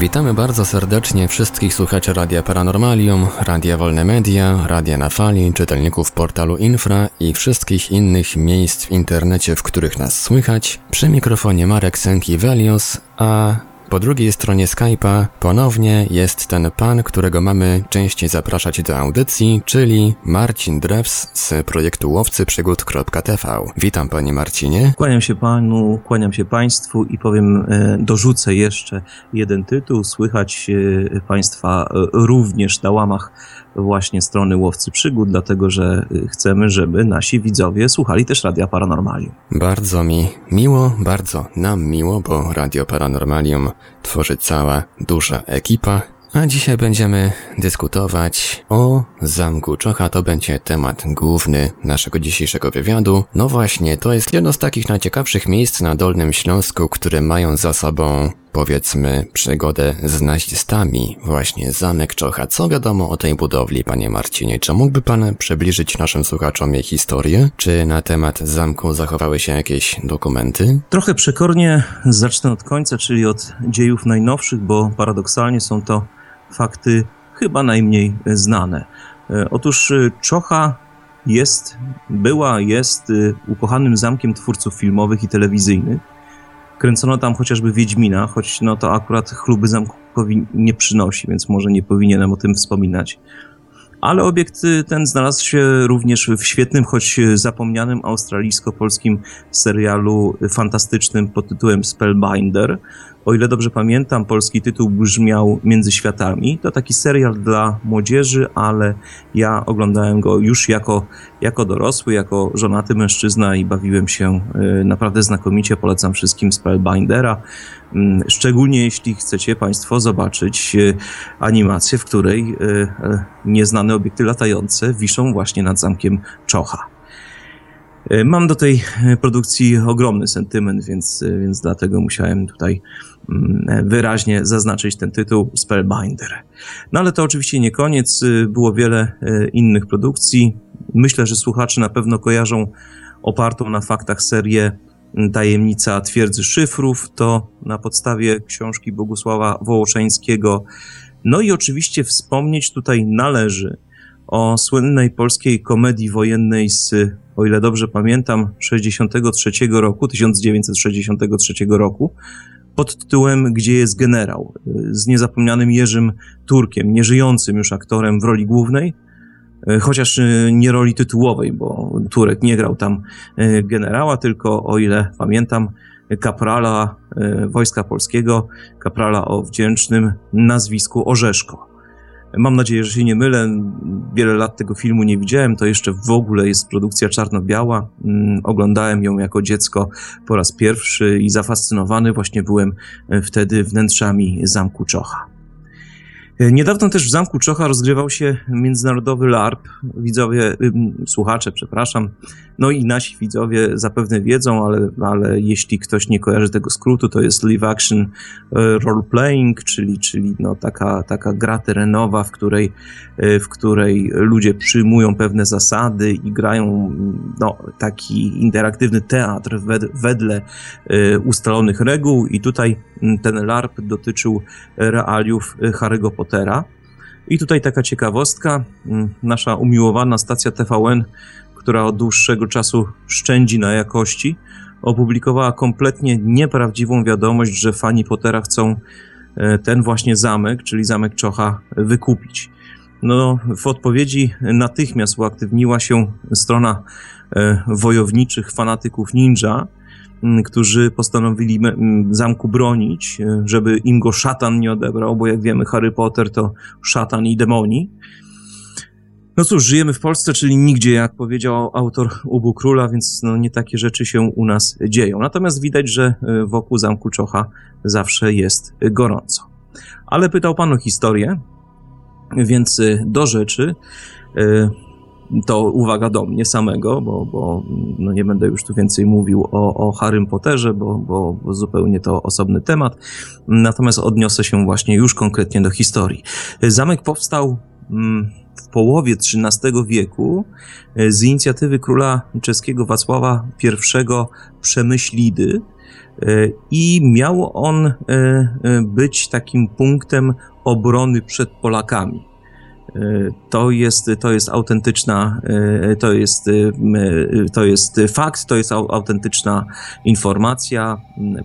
Witamy bardzo serdecznie wszystkich słuchaczy Radia Paranormalium, Radia Wolne Media, Radia na Fali, czytelników portalu Infra i wszystkich innych miejsc w internecie, w których nas słychać. Przy mikrofonie Marek Senki-Velios, a po drugiej stronie Skype'a ponownie jest ten pan, którego mamy częściej zapraszać do audycji, czyli Marcin Drews z projektu łowcyprzygód.tv. Witam panie Marcinie. Kłaniam się panu, kłaniam się państwu i powiem, e, dorzucę jeszcze jeden tytuł. Słychać e, państwa e, również na łamach właśnie strony Łowcy Przygód, dlatego że y, chcemy, żeby nasi widzowie słuchali też Radia Paranormalium. Bardzo mi miło, bardzo nam miło, bo Radio Paranormalium tworzy cała duża ekipa, a dzisiaj będziemy dyskutować o Zamku Czocha. To będzie temat główny naszego dzisiejszego wywiadu. No właśnie, to jest jedno z takich najciekawszych miejsc na Dolnym Śląsku, które mają za sobą powiedzmy, przygodę z nazistami, właśnie Zamek Czocha. Co wiadomo o tej budowli, panie Marcinie? Czy mógłby pan przybliżyć naszym słuchaczom jej historię? Czy na temat zamku zachowały się jakieś dokumenty? Trochę przekornie zacznę od końca, czyli od dziejów najnowszych, bo paradoksalnie są to fakty chyba najmniej znane. E, otóż e, Czocha jest, była, jest e, ukochanym zamkiem twórców filmowych i telewizyjnych kręcono tam chociażby Wiedźmina, choć no to akurat chluby zamkowi nie przynosi, więc może nie powinienem o tym wspominać. Ale obiekt ten znalazł się również w świetnym, choć zapomnianym australijsko-polskim serialu fantastycznym pod tytułem Spellbinder, o ile dobrze pamiętam, polski tytuł brzmiał Między Światami. To taki serial dla młodzieży, ale ja oglądałem go już jako, jako dorosły, jako żonaty mężczyzna i bawiłem się y, naprawdę znakomicie. Polecam wszystkim Spellbindera. Mm, szczególnie jeśli chcecie Państwo zobaczyć y, animację, w której y, nieznane obiekty latające wiszą właśnie nad zamkiem Czocha. Mam do tej produkcji ogromny sentyment, więc, więc dlatego musiałem tutaj wyraźnie zaznaczyć ten tytuł Spellbinder. No ale to oczywiście nie koniec, było wiele innych produkcji. Myślę, że słuchacze na pewno kojarzą opartą na faktach serię mm, Tajemnica Twierdzy Szyfrów, to na podstawie książki Bogusława Wołoszeńskiego. No i oczywiście wspomnieć tutaj należy o słynnej polskiej komedii wojennej z o ile dobrze pamiętam, 63 roku, 1963 roku, pod tytułem Gdzie jest generał, z niezapomnianym Jerzym Turkiem, nieżyjącym już aktorem w roli głównej, chociaż nie roli tytułowej, bo Turek nie grał tam e, generała, tylko o ile pamiętam, kaprala e, Wojska Polskiego, kaprala o wdzięcznym nazwisku Orzeszko. Mam nadzieję, że się nie mylę. Wiele lat tego filmu nie widziałem. To jeszcze w ogóle jest produkcja czarno-biała. Mm, oglądałem ją jako dziecko po raz pierwszy i zafascynowany właśnie byłem e, wtedy wnętrzami zamku Czocha. E, niedawno też w Zamku Czocha rozgrywał się międzynarodowy LARP. Widzowie, słuchacze, przepraszam, no i nasi widzowie zapewne wiedzą, ale, ale jeśli ktoś nie kojarzy tego skrótu, to jest Live Action e, Role Playing, czyli, czyli no taka, taka gra terenowa, w której, e, w której ludzie przyjmują pewne zasady i grają no, taki interaktywny teatr wedle ustalonych reguł. I tutaj ten LARP dotyczył realiów Harry'ego Pottera. I tutaj taka ciekawostka. Nasza umiłowana stacja TVN, która od dłuższego czasu szczędzi na jakości, opublikowała kompletnie nieprawdziwą wiadomość, że fani Pottera chcą e, ten właśnie zamek, czyli zamek Czocha, wykupić. No, w odpowiedzi natychmiast uaktywniła się strona e, wojowniczych fanatyków ninja, którzy postanowili zamku bronić, e, żeby im go szatan nie odebrał, bo jak wiemy, Harry Potter to szatan i demoni. No cóż, żyjemy w Polsce, czyli nigdzie, jak powiedział autor Ubu Króla, więc no, nie takie rzeczy się u nas dzieją. Natomiast widać, że e, wokół zamku Czocha zawsze jest gorąco. Ale pytał pan o historię, więc e, do rzeczy to uwaga do mnie samego, bo, bo no nie będę już tu więcej mówił o, o Harrym Potterze, bo, bo, bo zupełnie to osobny temat. Natomiast odniosę się właśnie już konkretnie do historii. Zamek powstał mm, w połowie XIII wieku z inicjatywy króla czeskiego Wacława I Przemyślidy, i miał on być takim punktem obrony przed Polakami. To jest, to jest autentyczna, to jest, to jest fakt, to jest autentyczna informacja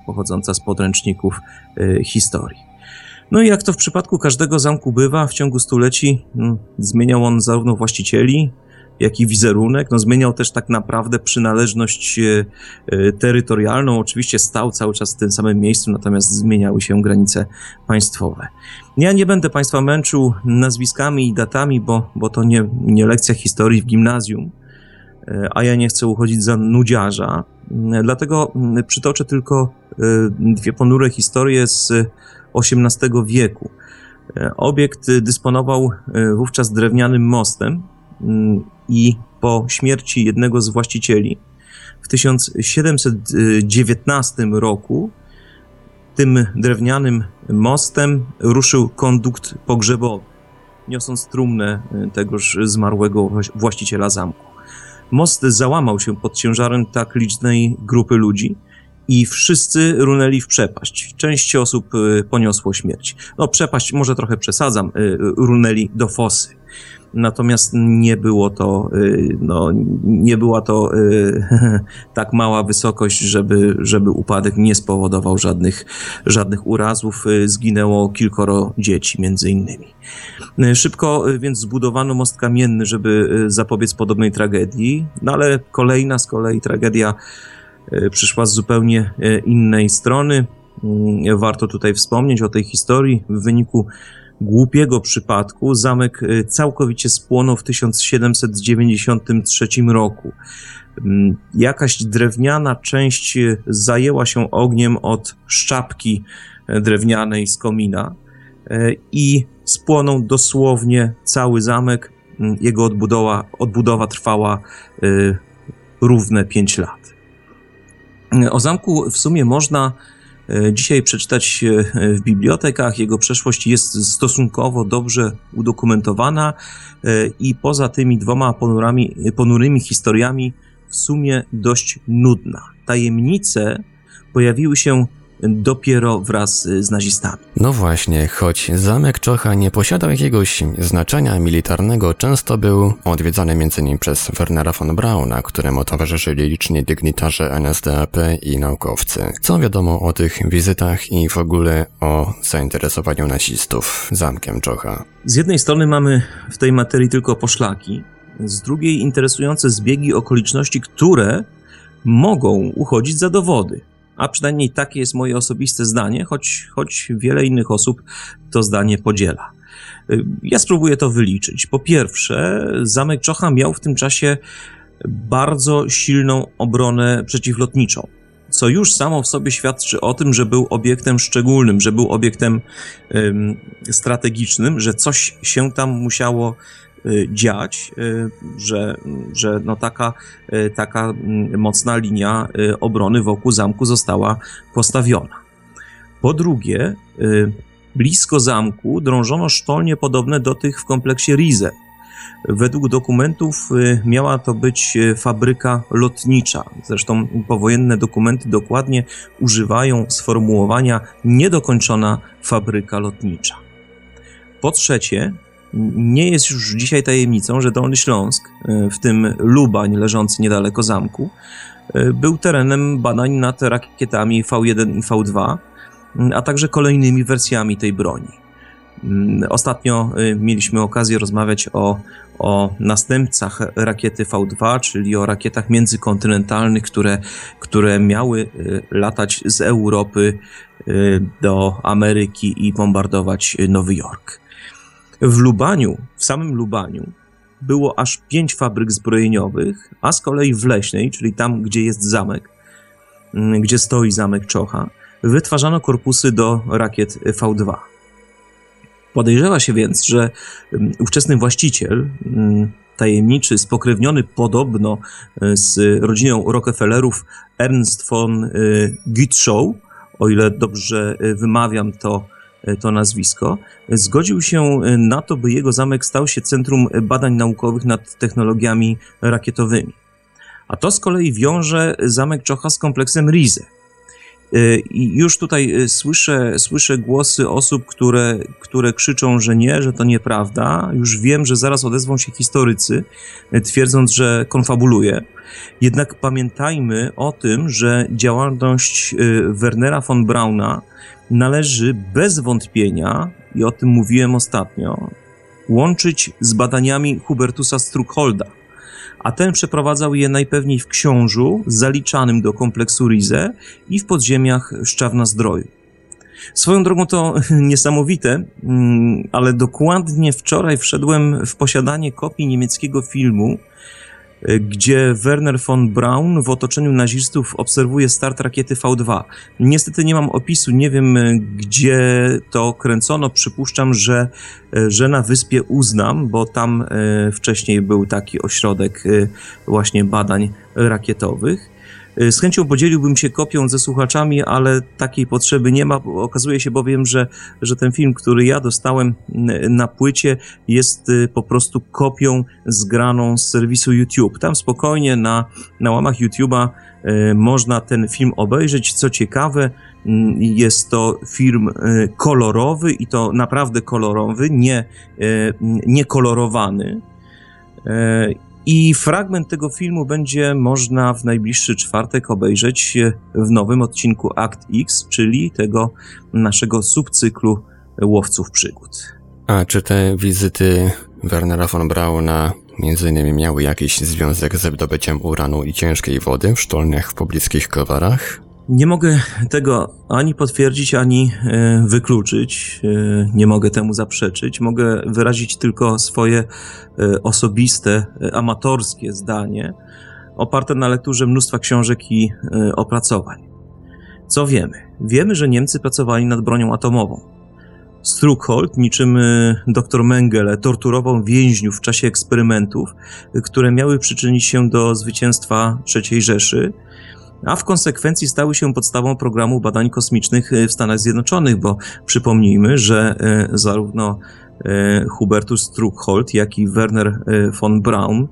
pochodząca z podręczników historii. No i jak to w przypadku każdego zamku bywa, w ciągu stuleci no, zmieniał on zarówno właścicieli, jak i wizerunek. No, zmieniał też tak naprawdę przynależność e, e, terytorialną. Oczywiście stał cały czas w tym samym miejscu, natomiast zmieniały się granice państwowe. Ja nie będę Państwa męczył nazwiskami i datami, bo, bo to nie, nie lekcja historii w gimnazjum, e, a ja nie chcę uchodzić za nudziarza. Dlatego przytoczę tylko dwie ponure historie z XVIII wieku. Obiekt dysponował wówczas drewnianym mostem, i po śmierci jednego z właścicieli w 1719 roku tym drewnianym mostem ruszył kondukt pogrzebowy, niosąc trumnę y, tegoż zmarłego właściciela zamku. Most załamał się pod ciężarem tak licznej grupy ludzi i wszyscy runęli w przepaść. Część osób y, poniosło śmierć. No, przepaść może trochę przesadzam, y, runęli do fosy natomiast nie było to, y, no, nie była to y, tak mała wysokość, żeby, żeby upadek nie spowodował żadnych, żadnych urazów. Y, zginęło kilkoro dzieci, między innymi. Szybko więc zbudowano most kamienny, żeby zapobiec podobnej tragedii, no ale kolejna z kolei tragedia przyszła z zupełnie innej strony. Mm, warto tutaj wspomnieć o tej historii. W wyniku głupiego przypadku zamek y, całkowicie spłonął w 1793 roku. Mm, jakaś drewniana część zajęła się ogniem od szczapki drewnianej z komina i spłonął dosłownie cały zamek. Mm, jego odbudowa, odbudowa trwała równe 5 lat. O zamku w sumie można E, dzisiaj przeczytać w bibliotekach. Jego przeszłość jest stosunkowo dobrze udokumentowana e, i poza tymi dwoma ponurami, ponurymi historiami w sumie dość nudna. Tajemnice pojawiły się dopiero wraz z nazistami. No właśnie, choć zamek Czocha nie posiadał jakiegoś znaczenia militarnego, często był odwiedzany m.in. przez Wernera von Brauna, któremu towarzyszyli liczni dygnitarze NSDAP i naukowcy. Co wiadomo o tych wizytach i w ogóle o zainteresowaniu nazistów zamkiem Czocha? Z jednej strony mamy w tej materii tylko poszlaki, z drugiej interesujące zbiegi okoliczności, które mogą uchodzić za dowody. A przynajmniej takie jest moje osobiste zdanie, choć, choć wiele innych osób to zdanie podziela. Y, ja spróbuję to wyliczyć. Po pierwsze, zamek Czocha miał w tym czasie bardzo silną obronę przeciwlotniczą, co już samo w sobie świadczy o tym, że był obiektem szczególnym, że był obiektem ym, strategicznym, że coś się tam musiało dziać, y, że, że no taka, y, taka mm, mocna linia obrony wokół zamku została postawiona. Po drugie, blisko zamku drążono sztolnie podobne do tych w kompleksie Rize. Według dokumentów miała to być fabryka lotnicza. Zresztą powojenne dokumenty dokładnie używają sformułowania niedokończona fabryka lotnicza. Po trzecie, nie jest już dzisiaj tajemnicą, że Dolny Śląsk, e, w tym Lubań leżący niedaleko zamku, e, był terenem badań nad rakietami V1 i V2, a także kolejnymi wersjami tej broni. Ostatnio e, mieliśmy okazję rozmawiać o, o następcach rakiety V2, czyli o rakietach międzykontynentalnych, które, które miały latać z Europy do Ameryki i bombardować Nowy Jork. W Lubaniu, w samym Lubaniu, było aż pięć fabryk zbrojeniowych, a z kolei w Leśnej, czyli tam, gdzie jest zamek, mm, gdzie stoi zamek Czocha, wytwarzano korpusy do rakiet V2. Podejrzewa się więc, że mm, ówczesny właściciel, mm, tajemniczy, spokrewniony podobno e, z rodziną Rockefellerów Ernst von e, Gütschow, o ile dobrze e, wymawiam to to nazwisko, zgodził się e, na to, by jego zamek stał się centrum badań naukowych nad technologiami rakietowymi. A to z kolei wiąże zamek Czocha z kompleksem Rize. I już tutaj słyszę, słyszę głosy osób, które, które krzyczą, że nie, że to nieprawda. Już wiem, że zaraz odezwą się historycy, twierdząc, że konfabuluje. Jednak pamiętajmy o tym, że działalność Wernera von Brauna należy bez wątpienia, i o tym mówiłem ostatnio, łączyć z badaniami Hubertusa Struckholda, a ten przeprowadzał je najpewniej w Książu, zaliczanym do kompleksu Rize i w podziemiach Szczawna Zdroju. Swoją drogą to niesamowite, mm, ale dokładnie wczoraj wszedłem w posiadanie kopii niemieckiego filmu gdzie Werner von Braun w otoczeniu nazistów obserwuje start rakiety V2. Niestety nie mam opisu, nie wiem y, gdzie to kręcono. Przypuszczam, że, y, że na wyspie Uznam, bo tam wcześniej był taki ośrodek właśnie badań rakietowych. Y, z chęcią podzieliłbym się kopią ze słuchaczami, ale takiej potrzeby nie ma. Okazuje się bowiem, że, że ten film, który ja dostałem na płycie, jest y, po prostu kopią zgraną z serwisu YouTube. Tam spokojnie na, na łamach YouTube'a y, można ten film obejrzeć. Co ciekawe, jest to film kolorowy i to naprawdę kolorowy, nie, nie kolorowany. I fragment tego filmu będzie można w najbliższy czwartek obejrzeć w nowym odcinku Act X, czyli tego naszego subcyklu Łowców Przygód. A czy te wizyty Wernera von Brauna między innymi miały jakiś związek ze wydobyciem uranu i ciężkiej wody w sztolniach w pobliskich kowarach? Nie mogę tego ani potwierdzić, ani e, wykluczyć. E, nie mogę temu zaprzeczyć. Mogę wyrazić tylko swoje e, osobiste, amatorskie zdanie, oparte na lekturze mnóstwa książek i opracowań. Co wiemy? Wiemy, że Niemcy pracowali nad bronią atomową. Struckhold, niczym dr Mengele, torturował więźniów w czasie eksperymentów, które miały przyczynić się do zwycięstwa III Rzeszy a w konsekwencji stały się podstawą programu badań kosmicznych e, w Stanach Zjednoczonych, bo przypomnijmy, że e, zarówno e, Hubertus Struckhold, jak i Werner von Braun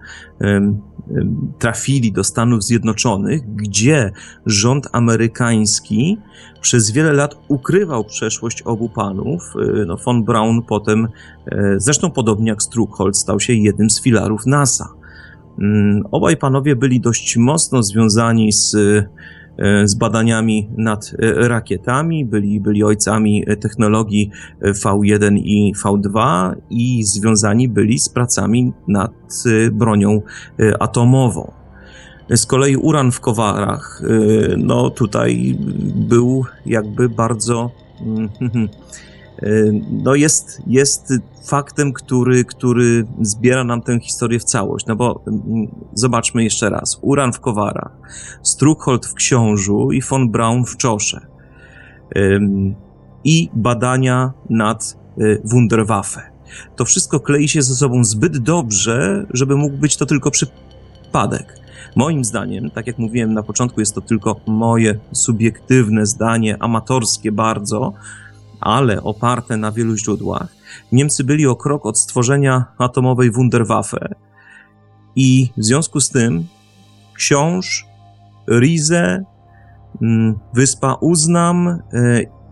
trafili do Stanów Zjednoczonych, gdzie rząd amerykański przez wiele lat ukrywał przeszłość obu panów. No, von Braun potem, zresztą podobnie jak Struckhold, stał się jednym z filarów NASA. Mm, obaj panowie byli dość mocno związani z, e, z badaniami nad e, rakietami, byli, byli ojcami technologii V1 i V2 i związani byli z pracami nad e, bronią atomową. Z kolei uran w kowarach, no tutaj był jakby bardzo mm, no jest, jest faktem, który, który zbiera nam tę historię w całość. No bo mm, zobaczmy jeszcze raz. Uran w Kowarach, Struckhold w Książu i von Braun w Czosze. I badania nad y, Wunderwaffe. To wszystko klei się ze sobą zbyt dobrze, żeby mógł być to tylko przypadek. Moim zdaniem, tak jak mówiłem na początku, jest to tylko moje subiektywne zdanie, amatorskie bardzo, ale oparte na wielu źródłach, Niemcy byli o krok od stworzenia atomowej Wunderwaffe i w związku z tym książ, Rize, mm, wyspa Uznam e,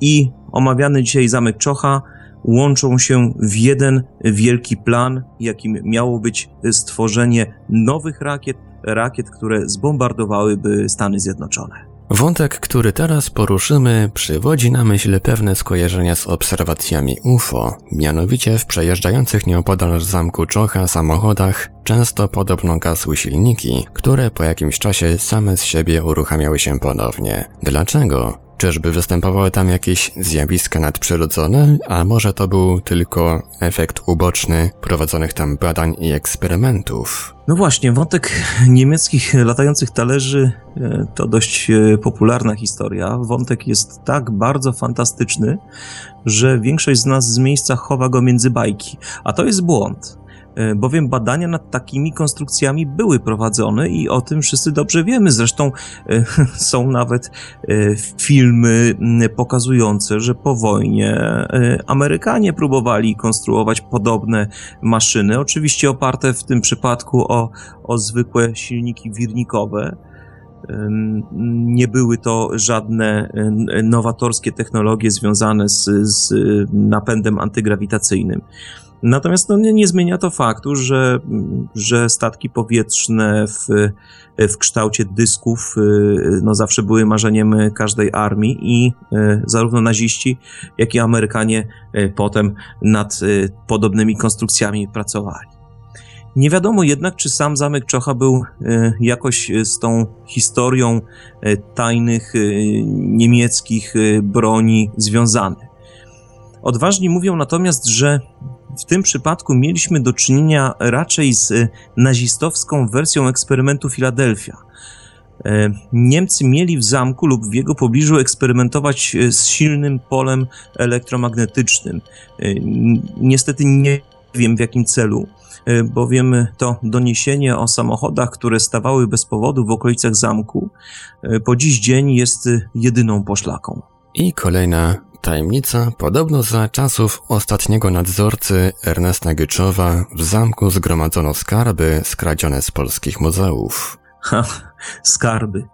i omawiany dzisiaj zamek Czocha łączą się w jeden wielki plan, jakim miało być stworzenie nowych rakiet, rakiet, które zbombardowałyby Stany Zjednoczone. Wątek, który teraz poruszymy, przywodzi na myśl pewne skojarzenia z obserwacjami UFO, mianowicie w przejeżdżających nieopodal zamku Czocha samochodach często podobno gasły silniki, które po jakimś czasie same z siebie uruchamiały się ponownie. Dlaczego? Czyżby występowały tam jakieś zjawiska nadprzyrodzone, a może to był tylko efekt uboczny prowadzonych tam badań i eksperymentów? No właśnie, wątek niemieckich latających talerzy e, to dość e, popularna historia. Wątek jest tak bardzo fantastyczny, że większość z nas z miejsca chowa go między bajki. A to jest błąd. E, bowiem badania nad takimi konstrukcjami były prowadzone i o tym wszyscy dobrze wiemy. Zresztą e, są nawet e, filmy pokazujące, że po wojnie Amerykanie próbowali konstruować podobne maszyny, oczywiście oparte w tym przypadku o, o zwykłe silniki wirnikowe. Nie były to żadne nowatorskie technologie związane z, z napędem antygrawitacyjnym. Natomiast no, nie, nie, zmienia to faktu, że, że statki powietrzne w, w kształcie dysków y, no, zawsze były marzeniem każdej armii i y, zarówno naziści, jak i Amerykanie y, potem nad podobnymi konstrukcjami pracowali. Nie wiadomo jednak, czy sam zamek Czocha był jakoś z tą historią tajnych niemieckich broni związany. Odważni mówią natomiast, że w tym przypadku mieliśmy do czynienia raczej z e, nazistowską wersją eksperymentu Filadelfia. E, Niemcy mieli w zamku lub w jego pobliżu eksperymentować e, z silnym polem elektromagnetycznym. Niestety nie wiem w jakim celu, bowiem to doniesienie o samochodach, które stawały bez powodu w okolicach zamku, po dziś dzień jest jedyną poszlaką. I kolejna Tajemnica, podobno za czasów ostatniego nadzorcy Ernesta Gyczowa w zamku zgromadzono skarby skradzione z polskich muzeów. Ha, skarby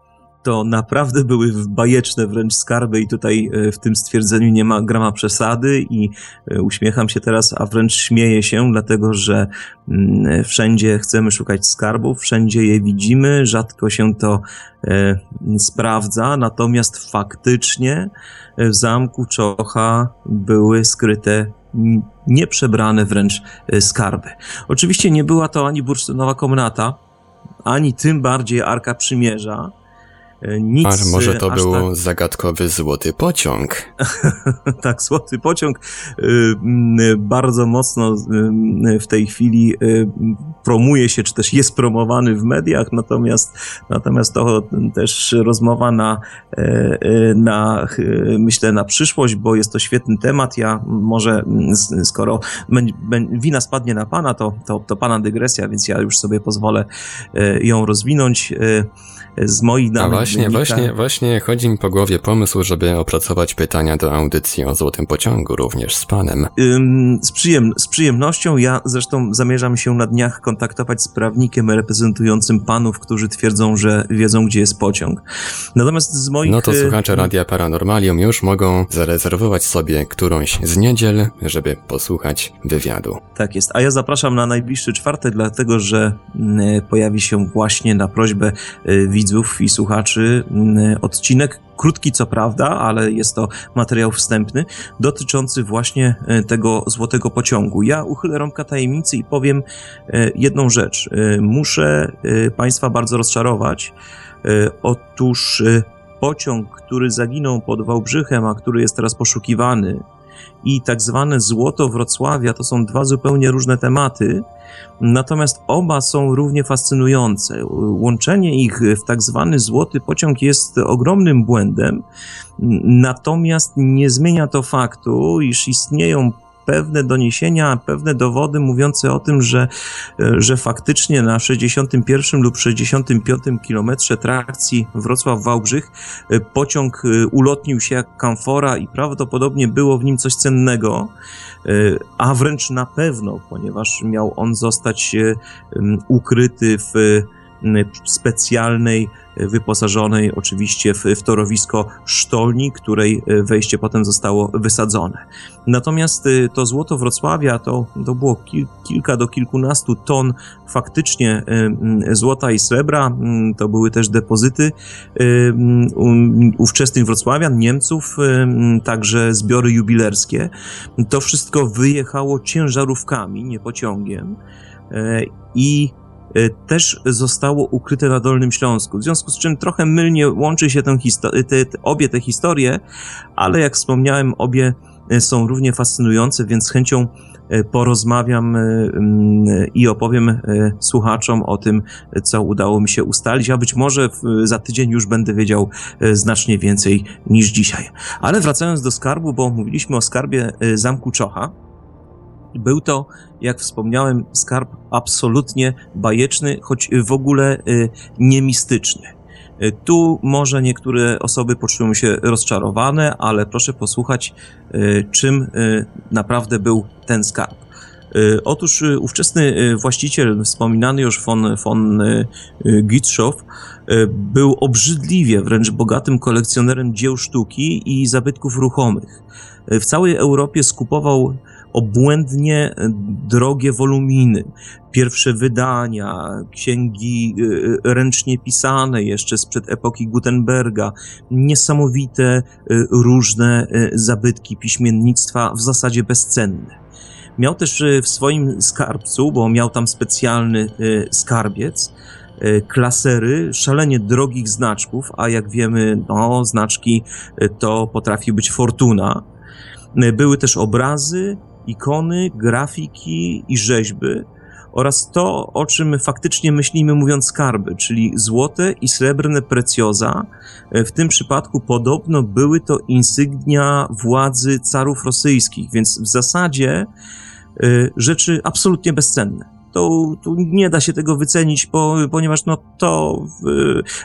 to naprawdę były bajeczne wręcz skarby i tutaj e, w tym stwierdzeniu nie ma grama przesady i e, uśmiecham się teraz, a wręcz śmieję się, dlatego że mm, wszędzie chcemy szukać skarbów, wszędzie je widzimy, rzadko się to e, sprawdza, natomiast faktycznie w zamku Czocha były skryte nieprzebrane wręcz skarby. Oczywiście nie była to ani bursztynowa komnata, ani tym bardziej Arka Przymierza, E, nic. A może to był tak... zagadkowy złoty pociąg? tak, złoty pociąg y, bardzo mocno y, w tej chwili y, promuje się, czy też jest promowany w mediach, natomiast, natomiast to też rozmowa na, e, na, myślę, na przyszłość, bo jest to świetny temat. Ja może, skoro wina spadnie na pana, to, to, to pana dygresja, więc ja już sobie pozwolę e, ją rozwinąć z moich danych. Właśnie, wynika... właśnie, właśnie chodzi mi po głowie pomysł, żeby opracować pytania do audycji o Złotym Pociągu również z panem. Ym, z, przyjem z przyjemnością. Ja zresztą zamierzam się na dniach kontaktować z prawnikiem reprezentującym panów, którzy twierdzą, że wiedzą, gdzie jest pociąg. Natomiast z moich... No to y, słuchacze Radia Paranormalium już mogą zarezerwować sobie którąś z niedziel, żeby posłuchać wywiadu. Tak jest. A ja zapraszam na najbliższy czwartek, dlatego że y, pojawi się właśnie na prośbę y, widzów i słuchaczy mm, odcinek, krótki co prawda, ale jest to materiał wstępny, dotyczący właśnie e, tego złotego pociągu. Ja uchylę rąbka tajemnicy i powiem e, jedną rzecz. E, muszę Państwa bardzo rozczarować. Otóż pociąg, który zaginął pod Wałbrzychem, a który jest teraz poszukiwany, i tak zwane złoto Wrocławia to są dwa zupełnie różne tematy, natomiast oba są równie fascynujące. Łączenie ich w tak zwany złoty pociąg jest ogromnym błędem, natomiast nie zmienia to faktu, iż istnieją pewne doniesienia, pewne dowody mówiące o tym, że, że faktycznie na 61 lub 65 kilometrze trakcji Wrocław-Wałbrzych e, pociąg e, ulotnił się jak kamfora i prawdopodobnie było w nim coś cennego, e, a wręcz na pewno, ponieważ miał on zostać ukryty w specjalnej wyposażonej oczywiście w, w torowisko sztolni, której e, wejście potem zostało wysadzone. Natomiast e, to złoto Wrocławia to, to było kil, kilka do kilkunastu ton faktycznie e, złota i srebra. To były też depozyty ówczesnych Wrocławian, Niemców, także zbiory jubilerskie. To wszystko wyjechało ciężarówkami, nie pociągiem. I też zostało ukryte na Dolnym Śląsku. W związku z czym trochę mylnie łączy się tę te, te, obie te historie, ale jak wspomniałem, obie y, są równie fascynujące, więc z chęcią y, porozmawiam mm, i opowiem słuchaczom o tym, co udało mi się ustalić, a być może za tydzień już będę wiedział znacznie więcej niż dzisiaj. Ale wracając do skarbu, bo mówiliśmy o skarbie Zamku Czocha, był to, jak wspomniałem, skarb absolutnie bajeczny, choć w ogóle y, niemistyczny. Y, tu może niektóre osoby poczują się rozczarowane, ale proszę posłuchać, y, czym naprawdę był ten skarb. Otóż ówczesny właściciel, wspominany już von, von Gitschow, był obrzydliwie wręcz bogatym kolekcjonerem dzieł sztuki i zabytków ruchomych. W całej Europie skupował obłędnie drogie woluminy, pierwsze wydania, księgi y, y, ręcznie pisane jeszcze sprzed epoki Gutenberga, niesamowite różne zabytki piśmiennictwa w zasadzie bezcenne. Miał też w swoim skarbcu, bo miał tam specjalny skarbiec, klasery szalenie drogich znaczków, a jak wiemy, no, znaczki to potrafi być fortuna. Były też obrazy, ikony, grafiki i rzeźby oraz to, o czym faktycznie myślimy mówiąc skarby, czyli złote i srebrne precjoza. W tym przypadku podobno były to insygnia władzy carów rosyjskich, więc w zasadzie y, rzeczy absolutnie bezcenne to, to nie da się tego wycenić, ponieważ no to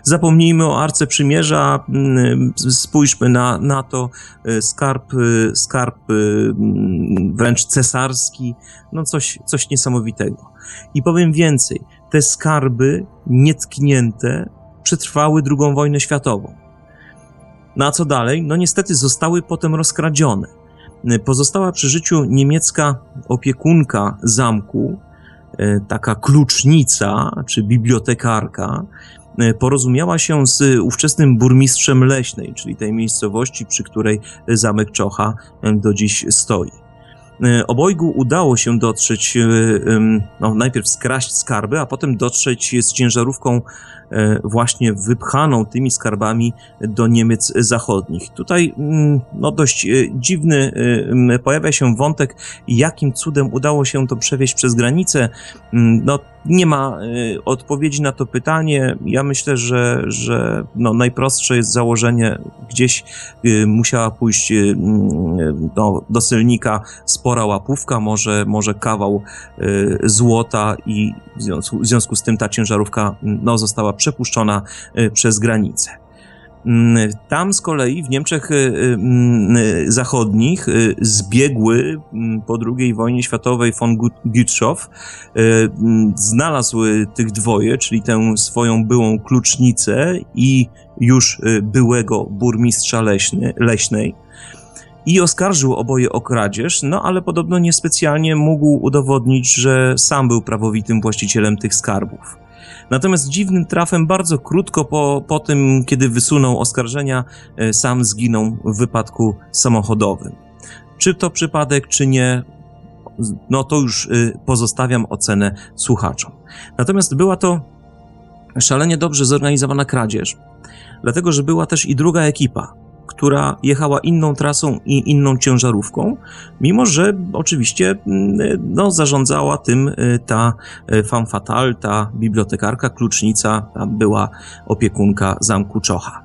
zapomnijmy o Arce Przymierza, mm, spójrzmy na, na to, y, skarb, y, skarb y, mm, wręcz cesarski, no coś, coś niesamowitego. I powiem więcej, te skarby nietknięte przetrwały II wojnę światową. No a co dalej? No niestety zostały potem rozkradzione. Pozostała przy życiu niemiecka opiekunka zamku, E, taka klucznica czy bibliotekarka e, porozumiała się z ówczesnym burmistrzem Leśnej, czyli tej miejscowości, przy której zamek Czocha e, do dziś stoi. Obojgu udało się dotrzeć, no, najpierw skraść skarby, a potem dotrzeć z ciężarówką E, właśnie wypchaną tymi skarbami do Niemiec zachodnich. Tutaj mm, no, dość e, dziwny e, pojawia się wątek, jakim cudem udało się to przewieźć przez granicę. Mm, no, nie ma odpowiedzi na to pytanie. Ja myślę, że, że no, najprostsze jest założenie, gdzieś musiała pójść no, do celnika spora łapówka, może, może kawał złota i w związku, w związku z tym ta ciężarówka no, została przepuszczona y, przez granicę. Mm, tam z kolei w Niemczech y, y, mm, Zachodnich zbiegły mm, po II wojnie światowej von Gütschow, znalazł tych dwoje, czyli tę swoją byłą klucznicę i już byłego burmistrza leśny, leśnej i oskarżył oboje o kradzież, no ale podobno niespecjalnie mógł udowodnić, że sam był prawowitym właścicielem tych skarbów. Natomiast dziwnym trafem bardzo krótko po, po tym, kiedy wysunął oskarżenia, e, sam zginął w wypadku samochodowym. Czy to przypadek, czy nie, no to już e, pozostawiam ocenę słuchaczom. Natomiast była to szalenie dobrze zorganizowana kradzież, dlatego że była też i druga ekipa, która jechała inną trasą i inną ciężarówką, mimo że oczywiście mm, no, zarządzała tym y, ta y, femme fatale, ta bibliotekarka, klucznica, była opiekunka zamku Czocha.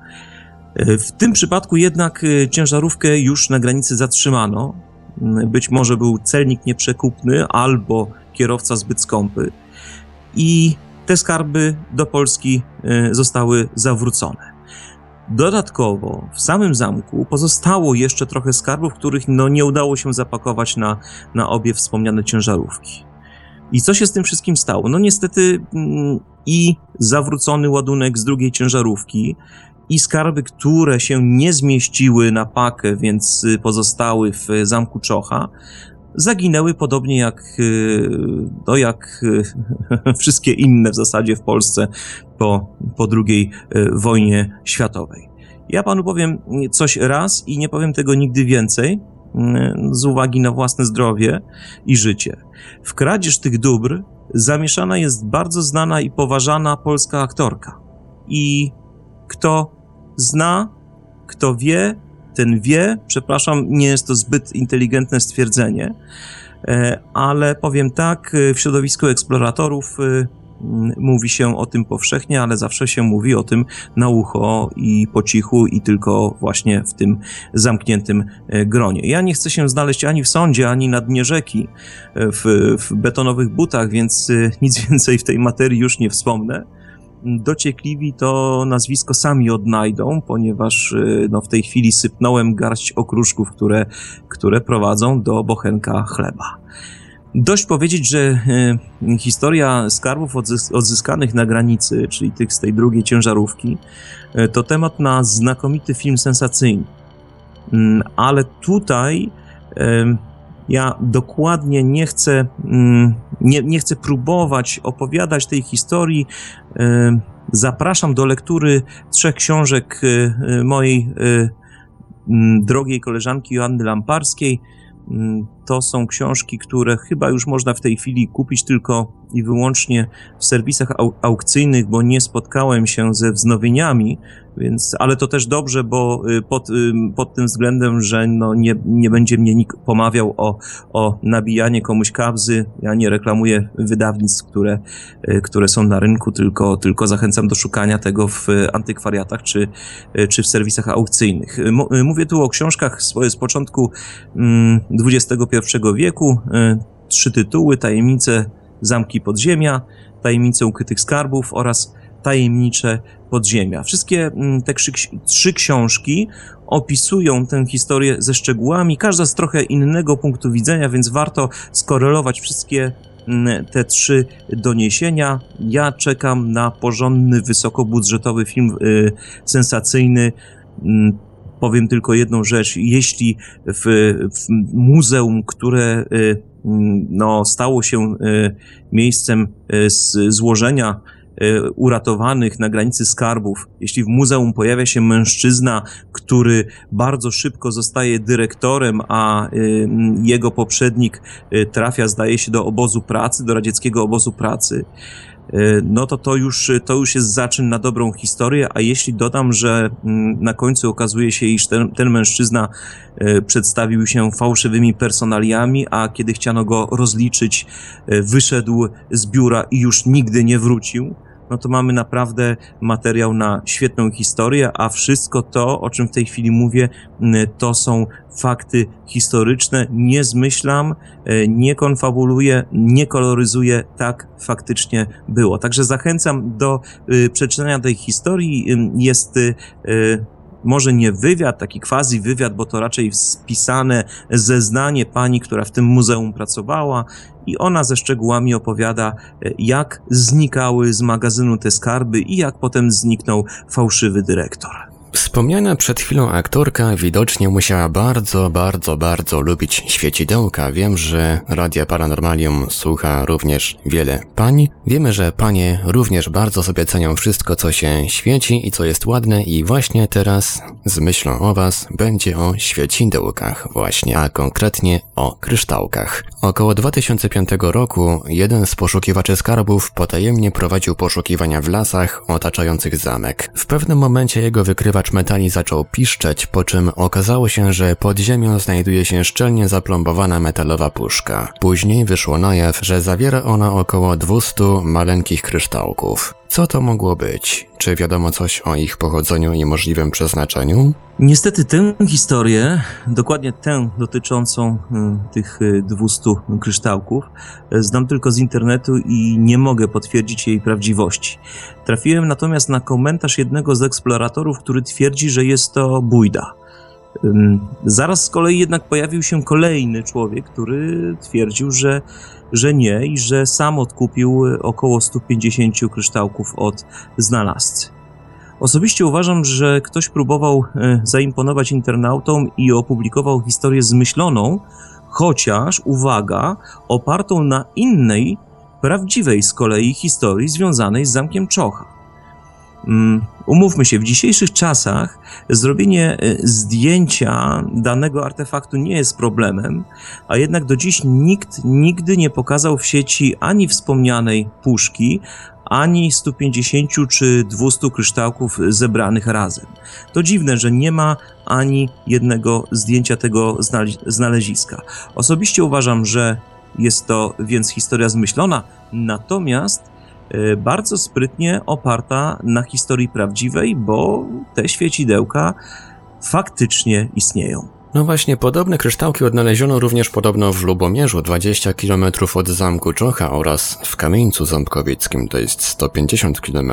Y, w tym przypadku jednak ciężarówkę już na granicy zatrzymano. Mm, być może był celnik nieprzekupny albo kierowca zbyt skąpy. I te skarby do Polski zostały zawrócone. Dodatkowo w samym zamku pozostało jeszcze trochę skarbów, których no, nie udało się zapakować na, na obie wspomniane ciężarówki. I co się z tym wszystkim stało? No niestety mm, i zawrócony ładunek z drugiej ciężarówki, i skarby, które się nie zmieściły na pakę, więc y, pozostały w zamku Czocha, zaginęły podobnie jak, y, no jak y, wszystkie inne w zasadzie w Polsce po, po II y, wojnie światowej. Ja panu powiem coś raz i nie powiem tego nigdy więcej, z uwagi na własne zdrowie i życie. W kradzież tych dóbr zamieszana jest bardzo znana i poważana polska aktorka. I kto zna, kto wie, ten wie, przepraszam, nie jest to zbyt inteligentne stwierdzenie, e, ale powiem tak, e, w środowisku eksploratorów e, mówi się o tym powszechnie, ale zawsze się mówi o tym na ucho i po cichu i tylko właśnie w tym zamkniętym gronie. Ja nie chcę się znaleźć ani w sądzie, ani na dnie rzeki w, w betonowych butach, więc nic więcej w tej materii już nie wspomnę dociekliwi to nazwisko sami odnajdą, ponieważ y, no, w tej chwili sypnąłem garść okruszków, które, które prowadzą do bochenka chleba. Dość powiedzieć, że e, historia skarbów odzyskanych na granicy, czyli tych z tej drugiej ciężarówki, e, to temat na znakomity film sensacyjny. Mm, ale tutaj ja dokładnie nie chcę, mm, nie, nie chcę próbować opowiadać tej historii. Zapraszam do lektury trzech książek e, mojej drogiej koleżanki Joanny Lamparskiej. Mm, to są książki, które chyba już można w tej chwili kupić tylko i wyłącznie w serwisach au aukcyjnych, bo nie spotkałem się ze wznowieniami więc, ale to też dobrze, bo y, pod, y, pod tym względem, że no nie, nie będzie mnie nikt pomawiał o, o nabijanie komuś kabzy. Ja nie reklamuję wydawnictw, które, y, które są na rynku, tylko, tylko zachęcam do szukania tego w antykwariatach czy, czy w serwisach aukcyjnych. Mówię tu o książkach z, z początku XXI mm, wieku. Trzy tytuły: Tajemnice Zamki Podziemia, Tajemnice Ukrytych Skarbów oraz tajemnicze podziemia. Wszystkie mm, te trzy książki opisują tę historię ze szczegółami, każda z trochę innego punktu widzenia, więc warto skorelować wszystkie mm, te trzy doniesienia. Ja czekam na porządny, wysokobudżetowy film y, sensacyjny. Mm, powiem tylko jedną rzecz. Jeśli w, w muzeum, które y, no, stało się y, miejscem złożenia E, uratowanych na granicy skarbów, jeśli w muzeum pojawia się mężczyzna, który bardzo szybko zostaje dyrektorem, a jego poprzednik trafia, zdaje się, do obozu pracy, do radzieckiego obozu pracy, no to to już, to już jest zaczyn na dobrą historię, a jeśli dodam, że na końcu okazuje się, iż ten, ten mężczyzna przedstawił się fałszywymi personaliami, a kiedy chciano go rozliczyć, wyszedł z biura i już nigdy nie wrócił, no to mamy naprawdę materiał na świetną historię, a wszystko to, o czym w tej chwili mówię, to są fakty historyczne. Nie zmyślam, e, nie konfabuluję, nie koloryzuję. Tak faktycznie było. Także zachęcam do y, przeczytania tej historii. Jest y, może nie wywiad, taki quasi wywiad, bo to raczej spisane zeznanie pani, która w tym muzeum pracowała i ona ze szczegółami opowiada, e, jak znikały z magazynu te skarby i jak potem zniknął fałszywy dyrektor. Wspomniana przed chwilą aktorka widocznie musiała bardzo, bardzo, bardzo lubić świecidełka. Wiem, że Radia Paranormalium słucha również wiele pań. Wiemy, że panie również bardzo sobie cenią wszystko, co się świeci i co jest ładne i właśnie teraz z myślą o was będzie o świecidełkach właśnie, a konkretnie o kryształkach. Około 2005 roku jeden z poszukiwaczy skarbów potajemnie prowadził poszukiwania w lasach otaczających zamek. W pewnym momencie jego wykrywacz Wykrywacz metali zaczął piszczeć, po czym okazało się, że pod ziemią znajduje się szczelnie zaplombowana metalowa puszka. Później wyszło na jaw, że zawiera ona około 200 maleńkich kryształków. Co to mogło być? Czy wiadomo coś o ich pochodzeniu i możliwym przeznaczeniu? Niestety tę historię, dokładnie tę dotyczącą y, tych 200 y, kryształków, y, znam tylko z internetu i nie mogę potwierdzić jej prawdziwości. Trafiłem natomiast na komentarz jednego z eksploratorów, który twierdzi, że jest to bójda. Zaraz z kolei jednak pojawił się kolejny człowiek, który twierdził, że że nie i że sam odkupił około 150 kryształków od znalazcy. Osobiście uważam, że ktoś próbował e, zaimponować internautom i opublikował historię zmyśloną, chociaż, uwaga, opartą na innej, prawdziwej z kolei historii związanej z zamkiem Czocha. Mm, umówmy się, w dzisiejszych czasach zrobienie e, zdjęcia danego artefaktu nie jest problemem, a jednak do dziś nikt nigdy nie pokazał w sieci ani wspomnianej puszki, ani 150 czy 200 kryształków zebranych razem. To dziwne, że nie ma ani jednego zdjęcia tego znaleziska. Osobiście uważam, że jest to więc historia zmyślona, natomiast bardzo sprytnie oparta na historii prawdziwej, bo te świecidełka faktycznie istnieją. No właśnie, podobne kryształki odnaleziono również podobno w Lubomierzu, 20 km od zamku Czocha oraz w Kamieńcu Ząbkowieckim, to jest 150 km.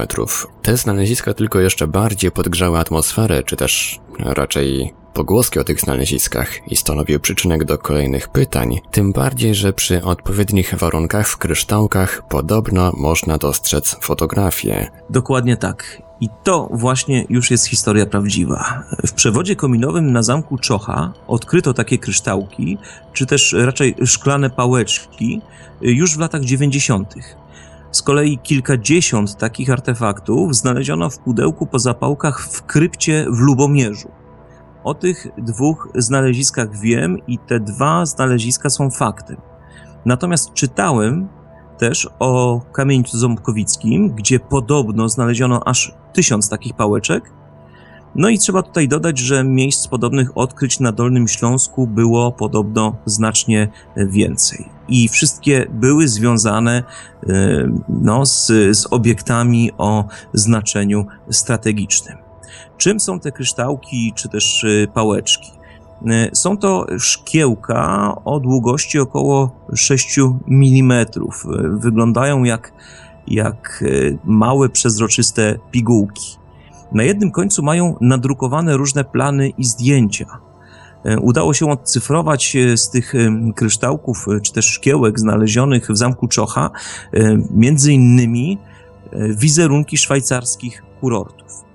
Te znaleziska tylko jeszcze bardziej podgrzały atmosferę, czy też raczej pogłoski o tych znaleziskach i stanowił przyczynek do kolejnych pytań, tym bardziej, że przy odpowiednich warunkach w kryształkach podobno można dostrzec fotografię. Dokładnie tak. I to właśnie już jest historia prawdziwa. W przewodzie kominowym na zamku Czocha odkryto takie kryształki, czy też raczej szklane pałeczki, już w latach 90. Z kolei kilkadziesiąt takich artefaktów znaleziono w pudełku po zapałkach w krypcie w Lubomierzu. O tych dwóch znaleziskach wiem i te dwa znaleziska są faktem. Natomiast czytałem też o kamieńcu ząbkowickim, gdzie podobno znaleziono aż tysiąc takich pałeczek. No i trzeba tutaj dodać, że miejsc podobnych odkryć na Dolnym Śląsku było podobno znacznie więcej. I wszystkie były związane e, no, z, z obiektami o znaczeniu strategicznym. Czym są te kryształki czy też e, pałeczki? E, są to szkiełka o długości około 6 mm. E, wyglądają jak, jak małe, przezroczyste pigułki. Na jednym końcu mają nadrukowane różne plany i zdjęcia. Udało się odcyfrować z tych kryształków czy też szkiełek znalezionych w zamku Czocha między innymi wizerunki szwajcarskich kurortów.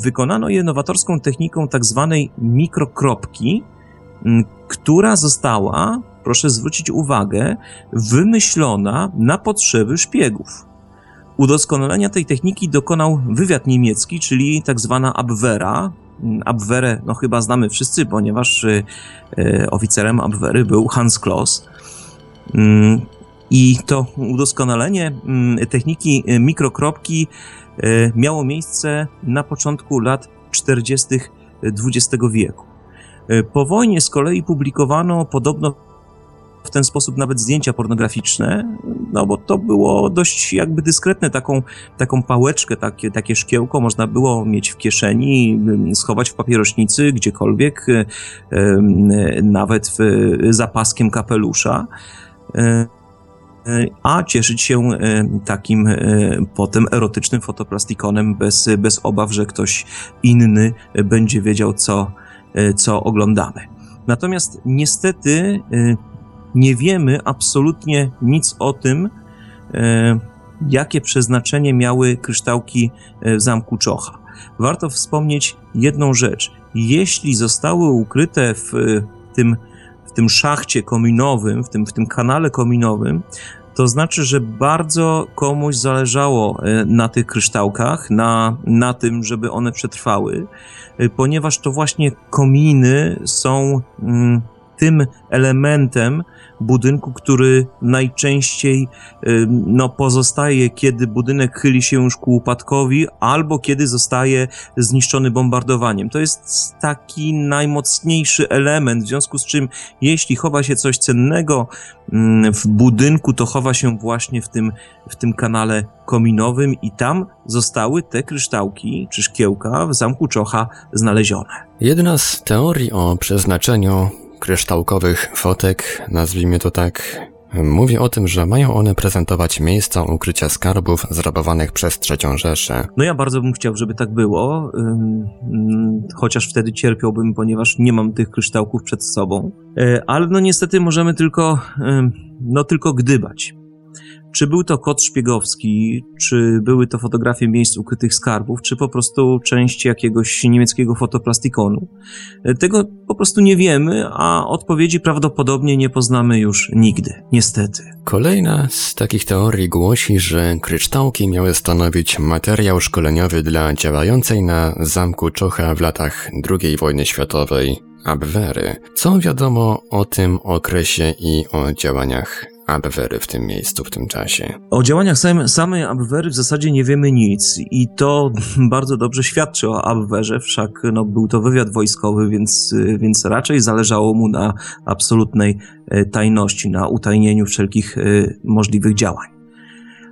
Wykonano je nowatorską techniką tak zwanej mikrokropki, która została, proszę zwrócić uwagę, wymyślona na potrzeby szpiegów. Udoskonalenia tej techniki dokonał wywiad niemiecki, czyli tak zwana Abwehra. Abwehrę, no chyba znamy wszyscy, ponieważ y, y, oficerem Abwehry był Hans Kloss. I to udoskonalenie techniki y, mikrokropki miało miejsce na początku lat 40. XX wieku. E, po wojnie z kolei publikowano podobno w ten sposób nawet zdjęcia pornograficzne, no bo to było dość jakby dyskretne, taką, taką pałeczkę, takie, takie szkiełko można było mieć w kieszeni, schować w papierośnicy, gdziekolwiek, e, nawet w zapaskiem kapelusza a cieszyć się e, takim e, potem erotycznym fotoplastikonem bez, bez obaw, że ktoś inny będzie wiedział, co, e, co oglądamy. Natomiast niestety nie wiemy absolutnie nic o tym, jakie przeznaczenie miały kryształki w zamku Czocha. Warto wspomnieć jedną rzecz. Jeśli zostały ukryte w tym tym szachcie kominowym, w tym, w tym kanale kominowym, to znaczy, że bardzo komuś zależało e, na tych kryształkach, na, na tym, żeby one przetrwały, e, ponieważ to właśnie kominy są mm, tym elementem, budynku, który najczęściej no, pozostaje, kiedy budynek chyli się już ku upadkowi, albo kiedy zostaje zniszczony bombardowaniem. To jest taki najmocniejszy element, w związku z czym, jeśli chowa się coś cennego w budynku, to chowa się właśnie w tym, w tym kanale kominowym i tam zostały te kryształki czy szkiełka w zamku Czocha znalezione. Jedna z teorii o przeznaczeniu kryształkowych fotek, nazwijmy to tak, Mówi o tym, że mają one prezentować miejsca ukrycia skarbów zrabowanych przez trzecią Rzeszę. No ja bardzo bym chciał, żeby tak było, chociaż wtedy cierpiałbym, ponieważ nie mam tych kryształków przed sobą. E, ale no niestety możemy tylko, no tylko gdybać. Czy był to kod szpiegowski, czy były to fotografie miejsc ukrytych skarbów, czy po prostu część jakiegoś niemieckiego fotoplastikonu. Tego po prostu nie wiemy, a odpowiedzi prawdopodobnie nie poznamy już nigdy, niestety. Kolejna z takich teorii głosi, że kryształki miały stanowić materiał szkoleniowy dla działającej na zamku Czocha w latach II wojny światowej Abwehry. Co wiadomo o tym okresie i o działaniach Abwehry w tym miejscu, w tym czasie. O działaniach samej, samej Abwehry w zasadzie nie wiemy nic i to bardzo dobrze świadczy o Abwehrze, wszak no, był to wywiad wojskowy, więc, więc raczej zależało mu na absolutnej e, tajności, na utajnieniu wszelkich e, możliwych działań.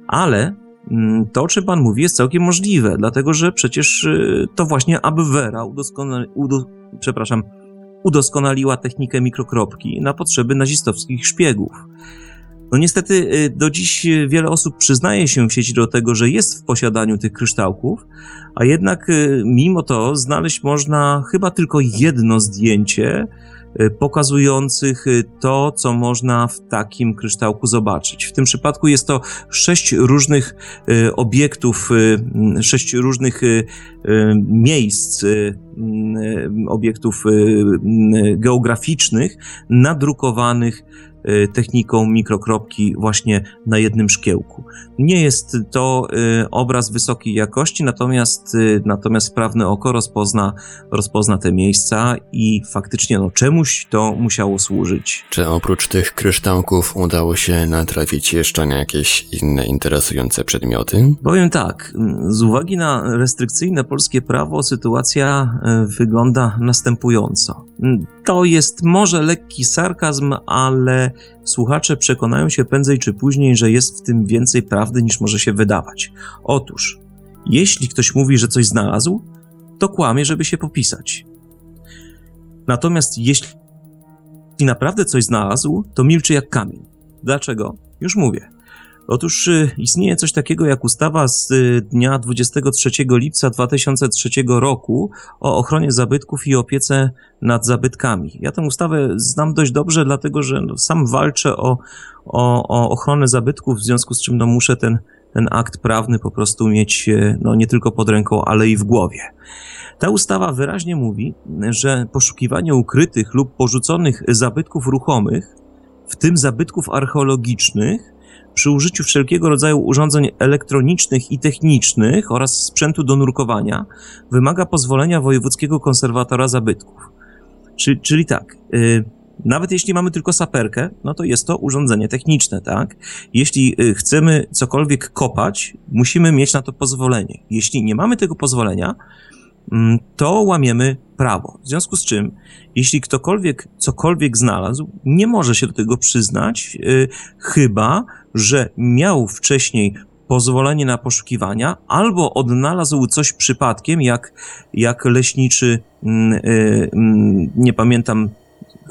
Ale mm, to, o czym pan mówi, jest całkiem możliwe, dlatego że przecież e, to właśnie Abwehra udoskonali, udo, przepraszam, udoskonaliła technikę mikrokropki na potrzeby nazistowskich szpiegów. No niestety do dziś wiele osób przyznaje się w sieci do tego, że jest w posiadaniu tych kryształków, a jednak mimo to znaleźć można chyba tylko jedno zdjęcie Y, pokazujących y, to, co można w takim kryształku zobaczyć. W tym przypadku jest to sześć różnych y, obiektów, sześć różnych miejsc, obiektów geograficznych nadrukowanych Y, techniką mikrokropki właśnie na jednym szkiełku. Nie jest to y, obraz wysokiej jakości, natomiast, y, natomiast sprawne oko rozpozna, rozpozna te miejsca i faktycznie no, czemuś to musiało służyć. Czy oprócz tych kryształków udało się natrafić jeszcze na jakieś inne interesujące przedmioty? Powiem tak, z uwagi na restrykcyjne polskie prawo sytuacja wygląda następująco. To jest może lekki sarkazm, ale słuchacze przekonają się prędzej czy później, że jest w tym więcej prawdy niż może się wydawać. Otóż, jeśli ktoś mówi, że coś znalazł, to kłamie, żeby się popisać. Natomiast jeśli naprawdę coś znalazł, to milczy jak kamień. Dlaczego? Już mówię. Otóż y, istnieje coś takiego jak ustawa z y, dnia 23 lipca 2003 roku o ochronie zabytków i opiece nad zabytkami. Ja tę ustawę znam dość dobrze, dlatego że no, sam walczę o, o, o ochronę zabytków, w związku z czym no, muszę ten, ten akt prawny po prostu mieć y, no, nie tylko pod ręką, ale i w głowie. Ta ustawa wyraźnie mówi, że poszukiwanie ukrytych lub porzuconych zabytków ruchomych, w tym zabytków archeologicznych, przy użyciu wszelkiego rodzaju urządzeń elektronicznych i technicznych oraz sprzętu do nurkowania wymaga pozwolenia wojewódzkiego konserwatora zabytków. Czyli, czyli tak, yy, nawet jeśli mamy tylko saperkę, no to jest to urządzenie techniczne, tak? Jeśli y, chcemy cokolwiek kopać, musimy mieć na to pozwolenie. Jeśli nie mamy tego pozwolenia, mm, to łamiemy prawo. W związku z czym, jeśli ktokolwiek cokolwiek znalazł, nie może się do tego przyznać, yy, chyba że miał wcześniej pozwolenie na poszukiwania, albo odnalazł coś przypadkiem, jak, jak leśniczy, yy, nie pamiętam,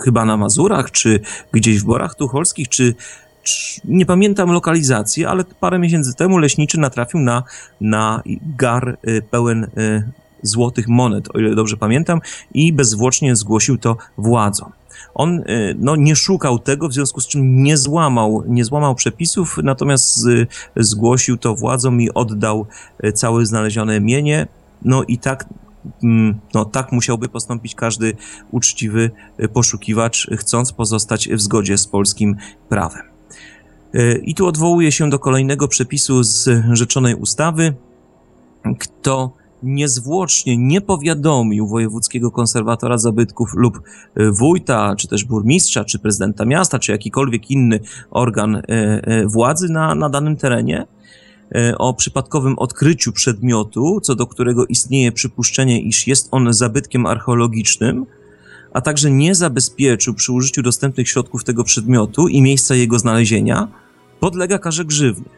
chyba na Mazurach, czy gdzieś w Borach Tucholskich, czy, czy nie pamiętam lokalizacji, ale parę miesięcy temu leśniczy natrafił na, na gar y, pełen y, złotych monet, o ile dobrze pamiętam, i bezzwłocznie zgłosił to władzom. On y, no, nie szukał tego, w związku z czym nie złamał, nie złamał przepisów, natomiast zgłosił to władzom i oddał y, całe znalezione mienie. No i tak mm, no, tak musiałby postąpić każdy uczciwy y, poszukiwacz, chcąc pozostać w zgodzie z polskim prawem. I tu odwołuję się do kolejnego przepisu z rzeczonej ustawy. Kto niezwłocznie nie powiadomił wojewódzkiego konserwatora zabytków lub e, wójta, czy też burmistrza, czy prezydenta miasta, czy jakikolwiek inny organ e, e, władzy na, na danym terenie, o przypadkowym odkryciu przedmiotu, co do którego istnieje przypuszczenie, iż jest on zabytkiem archeologicznym, a także nie zabezpieczył przy użyciu dostępnych środków tego przedmiotu i miejsca jego znalezienia, podlega karze grzywny.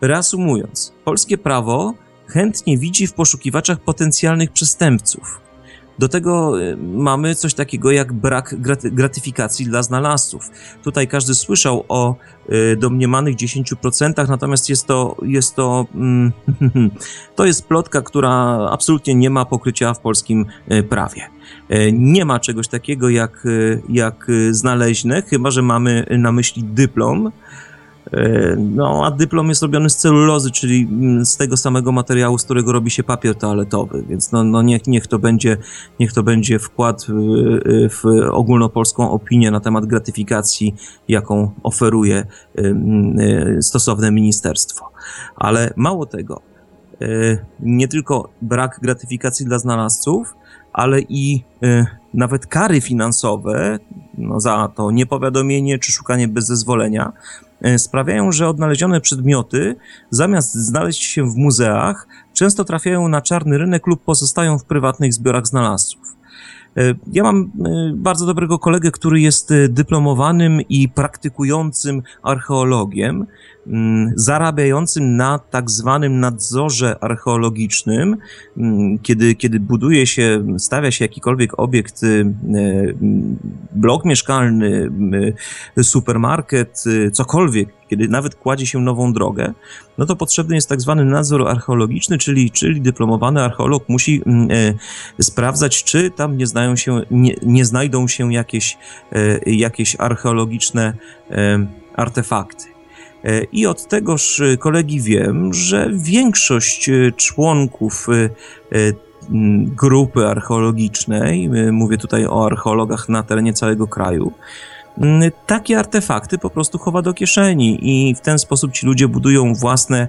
Reasumując, polskie prawo chętnie widzi w poszukiwaczach potencjalnych przestępców. Do tego y, mamy coś takiego jak brak gratyfikacji dla znalazców. Tutaj każdy słyszał o y, domniemanych 10%, natomiast jest to, jest to, mm, to jest plotka, która absolutnie nie ma pokrycia w polskim y, prawie. Nie ma czegoś takiego jak, jak znaleźne, chyba że mamy na myśli dyplom, no, a dyplom jest robiony z celulozy, czyli mm, z tego samego materiału, z którego robi się papier toaletowy, więc no, no niech, niech, to będzie, niech to będzie wkład w, w ogólnopolską opinię na temat gratyfikacji, jaką oferuje stosowne ministerstwo. Ale mało tego, nie tylko brak gratyfikacji dla znalazców, ale i nawet kary finansowe no, za to niepowiadomienie czy szukanie bez zezwolenia sprawiają, że odnalezione przedmioty, zamiast znaleźć się w muzeach, często trafiają na czarny rynek lub pozostają w prywatnych zbiorach znalazców. Ja mam bardzo dobrego kolegę, który jest dyplomowanym i praktykującym archeologiem. Mm, zarabiającym na tak zwanym nadzorze archeologicznym, mm, kiedy, kiedy buduje się, stawia się jakikolwiek obiekt, blok mieszkalny, supermarket, cokolwiek, kiedy nawet kładzie się nową drogę, no to potrzebny jest tak zwany nadzór archeologiczny, czyli, czyli dyplomowany archeolog musi mm, sprawdzać, czy tam nie, znają się, nie, nie znajdą się jakieś, jakieś archeologiczne artefakty. E, I od tegoż e, kolegi wiem, że większość e, członków grupy archeologicznej, mówię tutaj o archeologach na terenie całego kraju, takie artefakty po prostu chowa do kieszeni i w ten sposób ci ludzie budują własne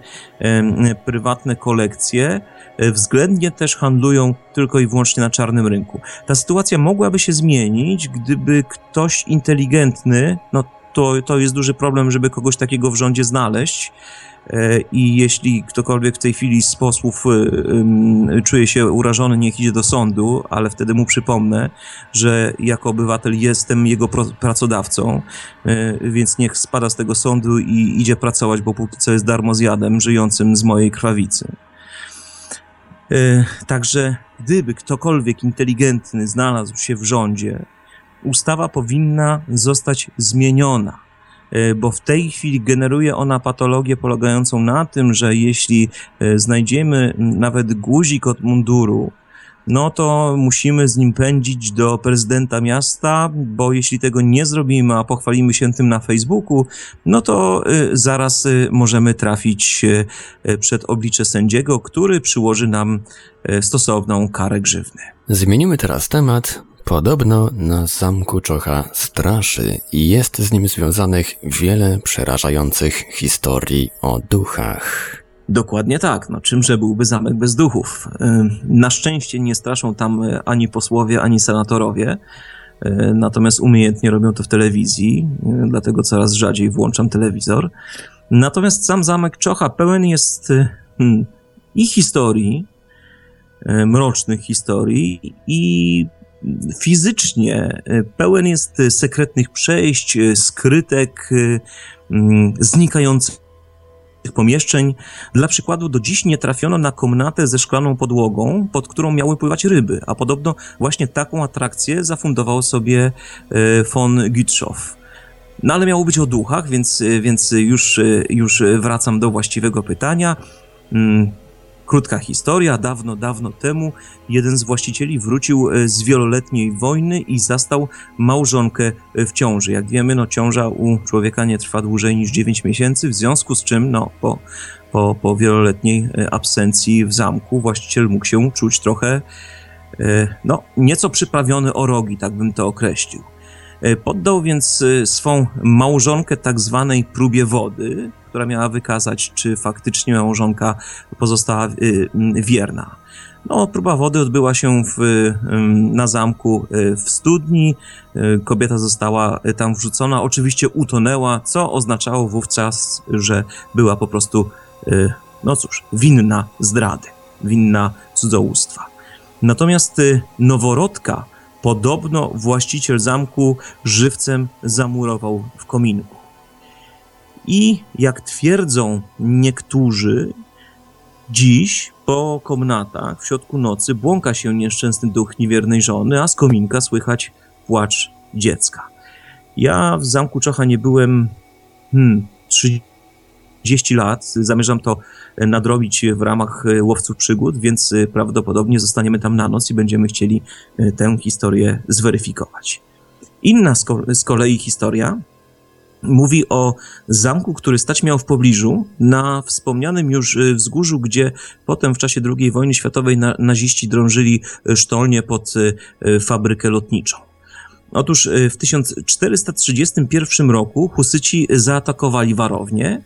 prywatne kolekcje, względnie też handlują tylko i wyłącznie na czarnym rynku. Ta sytuacja mogłaby się zmienić, gdyby ktoś inteligentny, no to, to jest duży problem, żeby kogoś takiego w rządzie znaleźć. E, I jeśli ktokolwiek w tej chwili z posłów e, czuje się urażony, niech idzie do sądu, ale wtedy mu przypomnę, że jako obywatel jestem jego pracodawcą, e, więc niech spada z tego sądu i idzie pracować, bo póki co jest darmozjadem żyjącym z mojej krwawicy. Także gdyby ktokolwiek inteligentny znalazł się w rządzie, ustawa powinna zostać zmieniona, bo w tej chwili generuje ona patologię polegającą na tym, że jeśli e, znajdziemy nawet guzik od munduru, no to musimy z nim pędzić do prezydenta miasta, bo jeśli tego nie zrobimy, a pochwalimy się tym na Facebooku, no to e, zaraz możemy trafić przed oblicze sędziego, który przyłoży nam stosowną karę grzywny. Zmienimy teraz temat. Podobno na zamku Czocha straszy i jest z nim związanych wiele przerażających historii o duchach. Dokładnie tak. No, czymże byłby zamek bez duchów? Na szczęście nie straszą tam e, ani posłowie, ani senatorowie. E, natomiast umiejętnie robią to w telewizji, e, dlatego coraz rzadziej włączam telewizor. Natomiast sam zamek Czocha pełen jest hmm, i historii, mrocznych historii, i fizycznie e, pełen jest e, sekretnych przejść, e, skrytek, mm, znikających pomieszczeń. Dla przykładu do dziś nie trafiono na komnatę ze szklaną podłogą, pod którą miały pływać ryby, a podobno właśnie taką atrakcję zafundował sobie von Gütschow. No ale miało być o duchach, więc, więc już, już wracam do właściwego pytania. Krótka historia. Dawno, dawno temu jeden z właścicieli wrócił e, z wieloletniej wojny i zastał małżonkę e, w ciąży. Jak wiemy, no ciąża u człowieka nie trwa dłużej niż 9 miesięcy, w związku z czym, no po, po, po wieloletniej e, absencji w zamku właściciel mógł się czuć trochę, no, nieco przyprawiony o rogi, tak bym to określił. Poddał więc swą małżonkę tak zwanej próbie wody, która miała wykazać, czy faktycznie małżonka pozostała y, wierna. No, próba wody odbyła się w, na zamku y, w studni. Y, kobieta została tam wrzucona, oczywiście utonęła, co oznaczało wówczas, że była po prostu, no cóż, winna zdrady, winna cudzołóstwa. Natomiast noworodka podobno właściciel zamku żywcem zamurował w kominku. I jak twierdzą niektórzy, dziś po komnatach w środku nocy błąka się nieszczęsny duch niewiernej żony, a z kominka słychać płacz dziecka. Ja w zamku Czocha nie byłem hmm, 30 lat. Zamierzam to nadrobić w ramach łowców przygód, więc prawdopodobnie zostaniemy tam na noc i będziemy chcieli tę historię zweryfikować. Inna z kolei historia mówi o zamku, który stać miał w pobliżu, na wspomnianym już y, wzgórzu, gdzie potem w czasie II wojny światowej naziści drążyli y, sztolnie pod y, fabrykę lotniczą. Otóż w 1431 roku Husyci zaatakowali warownię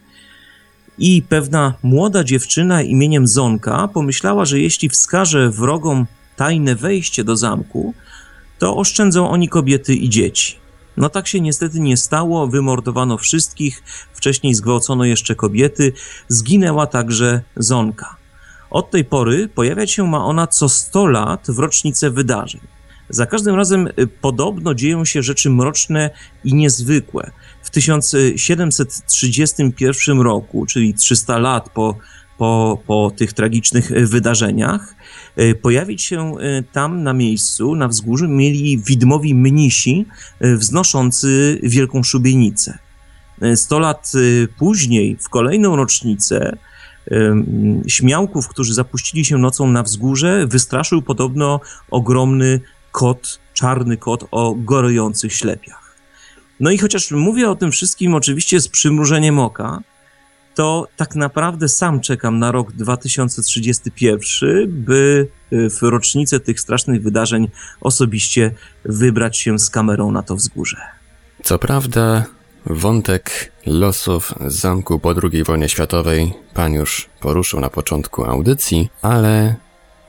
i pewna młoda dziewczyna imieniem Zonka pomyślała, że jeśli wskaże wrogom tajne wejście do zamku, to oszczędzą oni kobiety i dzieci. No tak się niestety nie stało, wymordowano wszystkich, wcześniej zgwałcono jeszcze kobiety, zginęła także Zonka. Od tej pory pojawiać się ma ona co 100 lat w rocznicę wydarzeń. Za każdym razem podobno dzieją się rzeczy mroczne i niezwykłe. W 1731 roku, czyli 300 lat po, po, po tych tragicznych wydarzeniach, pojawić się tam na miejscu, na wzgórzu, mieli widmowi mnisi wznoszący wielką szubienicę. Sto lat później, w kolejną rocznicę, śmiałków, którzy zapuścili się nocą na wzgórze, wystraszył podobno ogromny kot, czarny kot o gorujących ślepiach. No i chociaż mówię o tym wszystkim oczywiście z przymrużeniem oka, to tak naprawdę sam czekam na rok 2031, by y, w rocznicę tych strasznych wydarzeń osobiście wybrać się z kamerą na to wzgórze. Co prawda, Wątek losów zamku po II wojnie światowej pan już poruszył na początku audycji, ale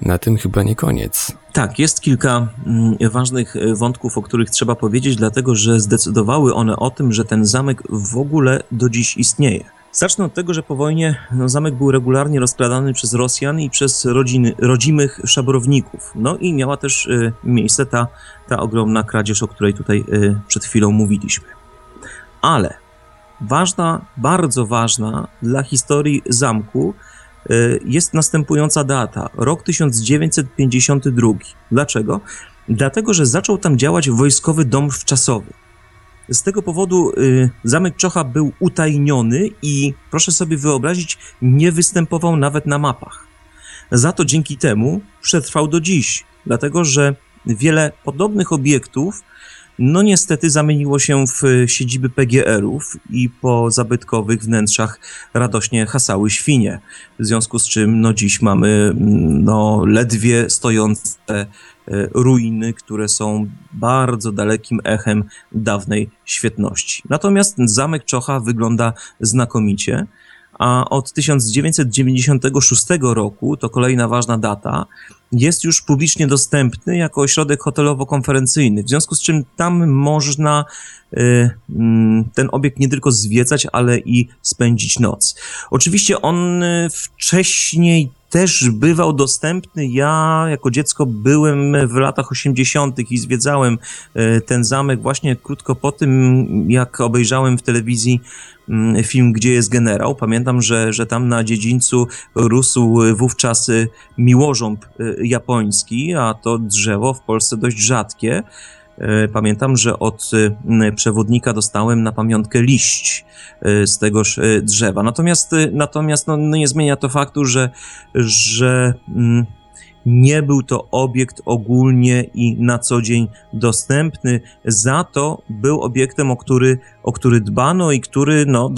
na tym chyba nie koniec. Tak, jest kilka mm, ważnych e, wątków, o których trzeba powiedzieć, dlatego że zdecydowały one o tym, że ten zamek w ogóle do dziś istnieje. Zacznę od tego, że po wojnie no, zamek był regularnie rozkradany przez Rosjan i przez rodziny, rodzimych szabrowników. No i miała też y, miejsce ta, ta ogromna kradzież, o której tutaj y, przed chwilą mówiliśmy. Ale ważna, bardzo ważna dla historii zamku y, jest następująca data, rok 1952. Dlaczego? Dlatego, że zaczął tam działać wojskowy dom wczasowy. Z tego powodu y, zamek Czocha był utajniony i proszę sobie wyobrazić, nie występował nawet na mapach. Za to dzięki temu przetrwał do dziś, dlatego że wiele podobnych obiektów no niestety zamieniło się w siedziby PGR-ów i po zabytkowych wnętrzach radośnie hasały świnie. W związku z czym no dziś mamy mm, no ledwie stojące ruiny, które są bardzo dalekim echem dawnej świetności. Natomiast zamek Czocha wygląda znakomicie a od 1996 roku, to kolejna ważna data, jest już publicznie dostępny jako ośrodek hotelowo-konferencyjny, w związku z czym tam można y, ten obiekt nie tylko zwiedzać, ale i spędzić noc. Oczywiście on y, wcześniej też bywał dostępny. Ja jako dziecko byłem w latach 80. i zwiedzałem y, ten zamek właśnie krótko po tym, jak obejrzałem w telewizji Mm, film Gdzie jest generał. Pamiętam, że, że tam na dziedzińcu rósł wówczas y, miłożąb y, japoński, a to drzewo w Polsce dość rzadkie. Y, pamiętam, że od przewodnika dostałem na pamiątkę liść z tegoż drzewa. Natomiast, natomiast no, no nie zmienia to faktu, że, że mm, nie był to obiekt ogólnie i na co dzień dostępny, za to był obiektem, o który, o który dbano i który no,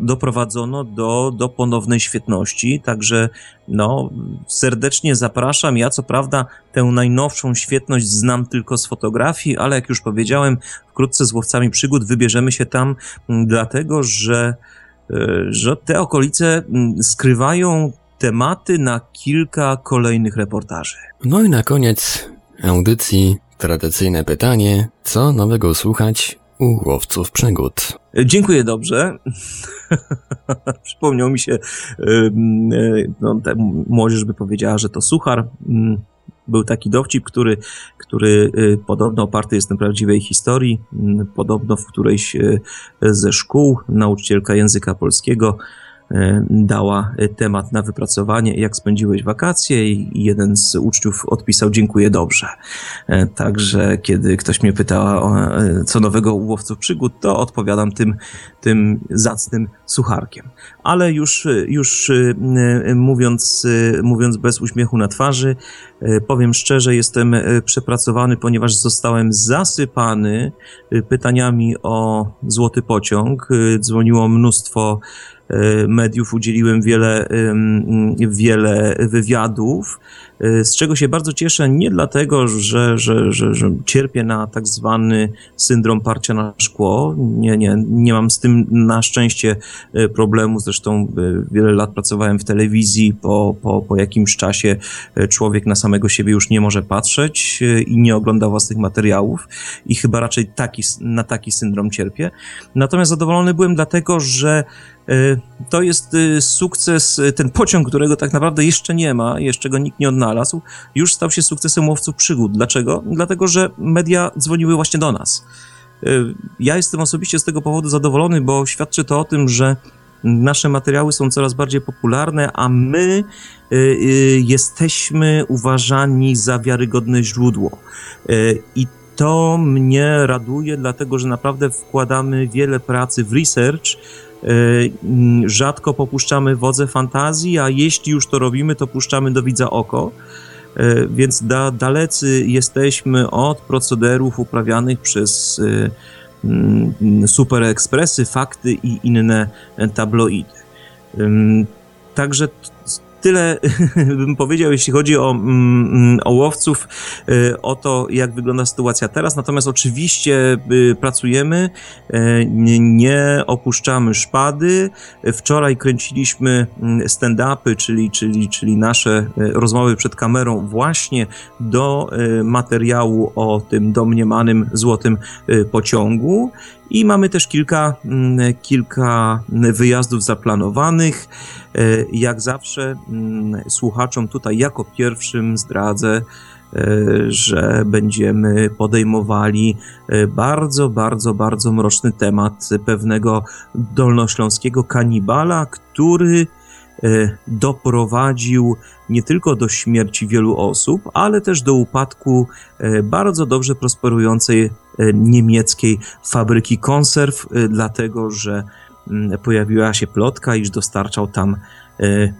doprowadzono do, do ponownej świetności. Także no, serdecznie zapraszam. Ja co prawda tę najnowszą świetność znam tylko z fotografii, ale jak już powiedziałem, wkrótce z łowcami przygód wybierzemy się tam, dlatego że e, że te okolice skrywają tematy na kilka kolejnych reportaży. No i na koniec audycji tradycyjne pytanie, co nowego słuchać u łowców przygód? Dziękuję dobrze. Przypomniał mi się, no, młodzież by powiedziała, że to suchar. Mm, był taki dowcip, który, który y, podobno oparty jest na prawdziwej historii. Mm, podobno w którejś ze szkół nauczycielka języka polskiego E, dała e, temat na wypracowanie, jak spędziłeś wakacje i jeden z uczniów odpisał dziękuję dobrze. E, także kiedy ktoś mnie pytała o co nowego u łowców przygód, to odpowiadam tym, tym zacnym sucharkiem. Ale już, już mówiąc, mówiąc bez uśmiechu na twarzy, powiem szczerze, jestem przepracowany, ponieważ zostałem zasypany pytaniami o złoty pociąg. Dzwoniło mnóstwo E, mediów udzieliłem wiele, wiele wywiadów, z czego się bardzo cieszę, nie dlatego, że, że, że, że cierpię na tak zwany syndrom parcia na szkło. Nie, nie, nie mam z tym na szczęście e, problemu. Zresztą wiele lat pracowałem w telewizji. Po, po, po jakimś czasie człowiek na samego siebie już nie może patrzeć i nie ogląda własnych materiałów i chyba raczej taki, na taki syndrom cierpię. Natomiast zadowolony byłem dlatego, że To jest sukces, ten pociąg, którego tak naprawdę jeszcze nie ma, jeszcze go nikt nie odnalazł, już stał się sukcesem łowców przygód. Dlaczego? Dlatego, że media dzwoniły właśnie do nas. Ja jestem osobiście z tego powodu zadowolony, bo świadczy to o tym, że nasze materiały są coraz bardziej popularne, a my y, y, jesteśmy uważani za wiarygodne źródło. Y, I to mnie raduje, dlatego że naprawdę wkładamy wiele pracy w research. Rzadko popuszczamy wodze fantazji, a jeśli już to robimy, to puszczamy do widza oko. Więc da, dalecy jesteśmy od procederów uprawianych przez Mm, super ekspresy, fakty i inne tabloidy. Także tyle bym powiedział, jeśli chodzi o, mm, mm, o łowców, y, o to, jak wygląda sytuacja teraz. Natomiast oczywiście y, pracujemy, y, nie opuszczamy szpady. Wczoraj kręciliśmy mm, stand-upy, czyli, czyli, czyli nasze rozmowy przed kamerą właśnie do materiału o tym domniemanym złotym pociągu. I mamy też kilka, kilka wyjazdów zaplanowanych. E, jak zawsze mm, słuchaczom tutaj jako pierwszym zdradzę, e, że będziemy podejmowali e, bardzo, bardzo, bardzo mroczny temat pewnego dolnośląskiego kanibala, który doprowadził nie tylko do śmierci wielu osób, ale też do upadku bardzo dobrze prosperującej niemieckiej fabryki konserw, dlatego że Mm, pojawiła się plotka, iż dostarczał tam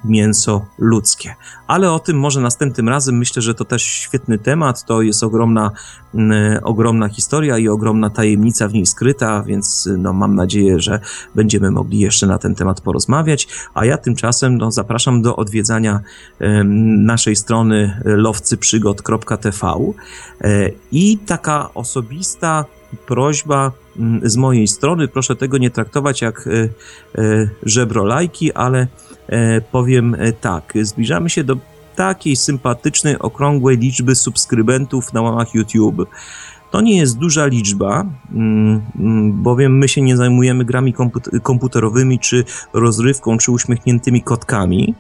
mięso ludzkie. Ale o tym może następnym razem. Myślę, że to też świetny temat. To jest ogromna, mm, ogromna historia i ogromna tajemnica w niej skryta, więc no, mam nadzieję, że będziemy mogli jeszcze na ten temat porozmawiać. A ja tymczasem no, zapraszam do odwiedzania naszej strony lowcyprzygod.tv e, i taka osobista prośba z mojej strony. Proszę tego nie traktować jak e, e, żebrolajki, ale e, powiem tak. Zbliżamy się do takiej sympatycznej, okrągłej liczby subskrybentów na łamach YouTube. To nie jest duża liczba, mm, mm, bowiem my się nie zajmujemy grami komputerowymi, czy rozrywką, czy uśmiechniętymi kotkami.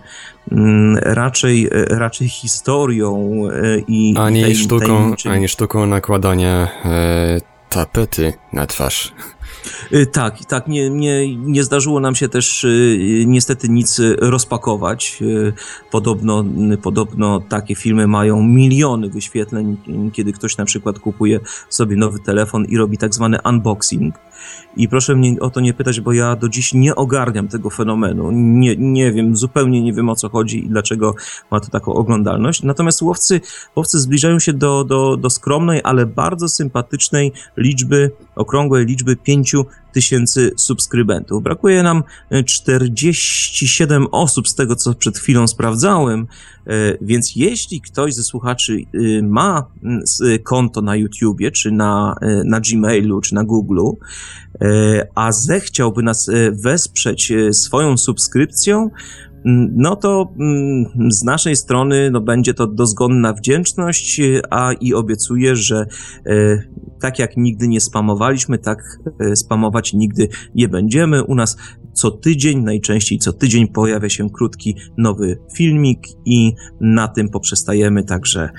Raczej, raczej historią i. Ani sztuką, ani sztuką nakładania tapety na twarz. Y, tak, tak, nie, nie, nie zdarzyło nam się też y, niestety nic rozpakować. Y, podobno, podobno takie filmy mają miliony wyświetleń, kiedy ktoś na przykład kupuje sobie nowy telefon i robi tak zwany unboxing. I proszę mnie o to nie pytać, bo ja do dziś nie ogarniam tego fenomenu. Nie, nie wiem, zupełnie nie wiem o co chodzi i dlaczego ma to taką oglądalność. Natomiast łowcy, łowcy zbliżają się do, do, do skromnej, ale bardzo sympatycznej liczby, okrągłej liczby 5 tysięcy subskrybentów. Brakuje nam 47 osób z tego, co przed chwilą sprawdzałem, e, więc jeśli ktoś ze słuchaczy e, ma konto na YouTubie, czy na, e, na Gmailu, czy na Google'u, a zechciałby nas wesprzeć swoją subskrypcją, no to mm, z naszej strony no, będzie to dozgonna wdzięczność, a i obiecuję, że e, tak jak nigdy nie spamowaliśmy, tak e, spamować nigdy nie będziemy. U nas co tydzień, najczęściej co tydzień pojawia się krótki nowy filmik i na tym poprzestajemy, także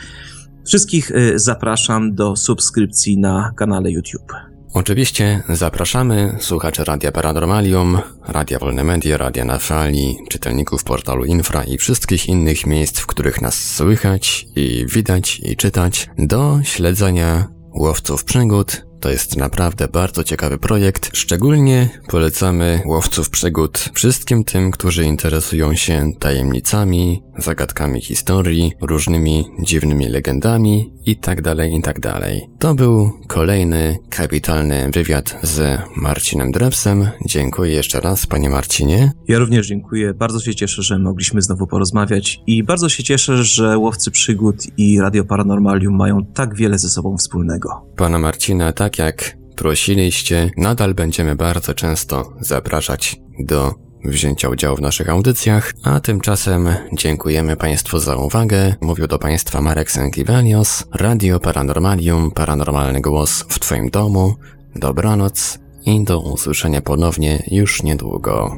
wszystkich e, zapraszam do subskrypcji na kanale YouTube. Oczywiście zapraszamy słuchaczy Radia Paranormalium, Radia Wolne Media, Radia na Fali, czytelników portalu Infra i wszystkich innych miejsc, w których nas słychać i widać i czytać, do śledzenia łowców przygód, to jest naprawdę bardzo ciekawy projekt. Szczególnie polecamy łowców przygód wszystkim tym, którzy interesują się tajemnicami, zagadkami historii, różnymi dziwnymi legendami itd., tak itd. Tak to był kolejny kapitalny wywiad z Marcinem Drewsem. Dziękuję jeszcze raz, panie Marcinie. Ja również dziękuję. Bardzo się cieszę, że mogliśmy znowu porozmawiać i bardzo się cieszę, że łowcy przygód i Radio Paranormalium mają tak wiele ze sobą wspólnego. Pana Marcina, tak jak prosiliście, nadal będziemy bardzo często zapraszać do wzięcia udziału w naszych audycjach, a tymczasem dziękujemy Państwu za uwagę. Mówił do Państwa Marek Sękiewelios, Radio Paranormalium, Paranormalny Głos w Twoim domu. Dobranoc i do usłyszenia ponownie już niedługo.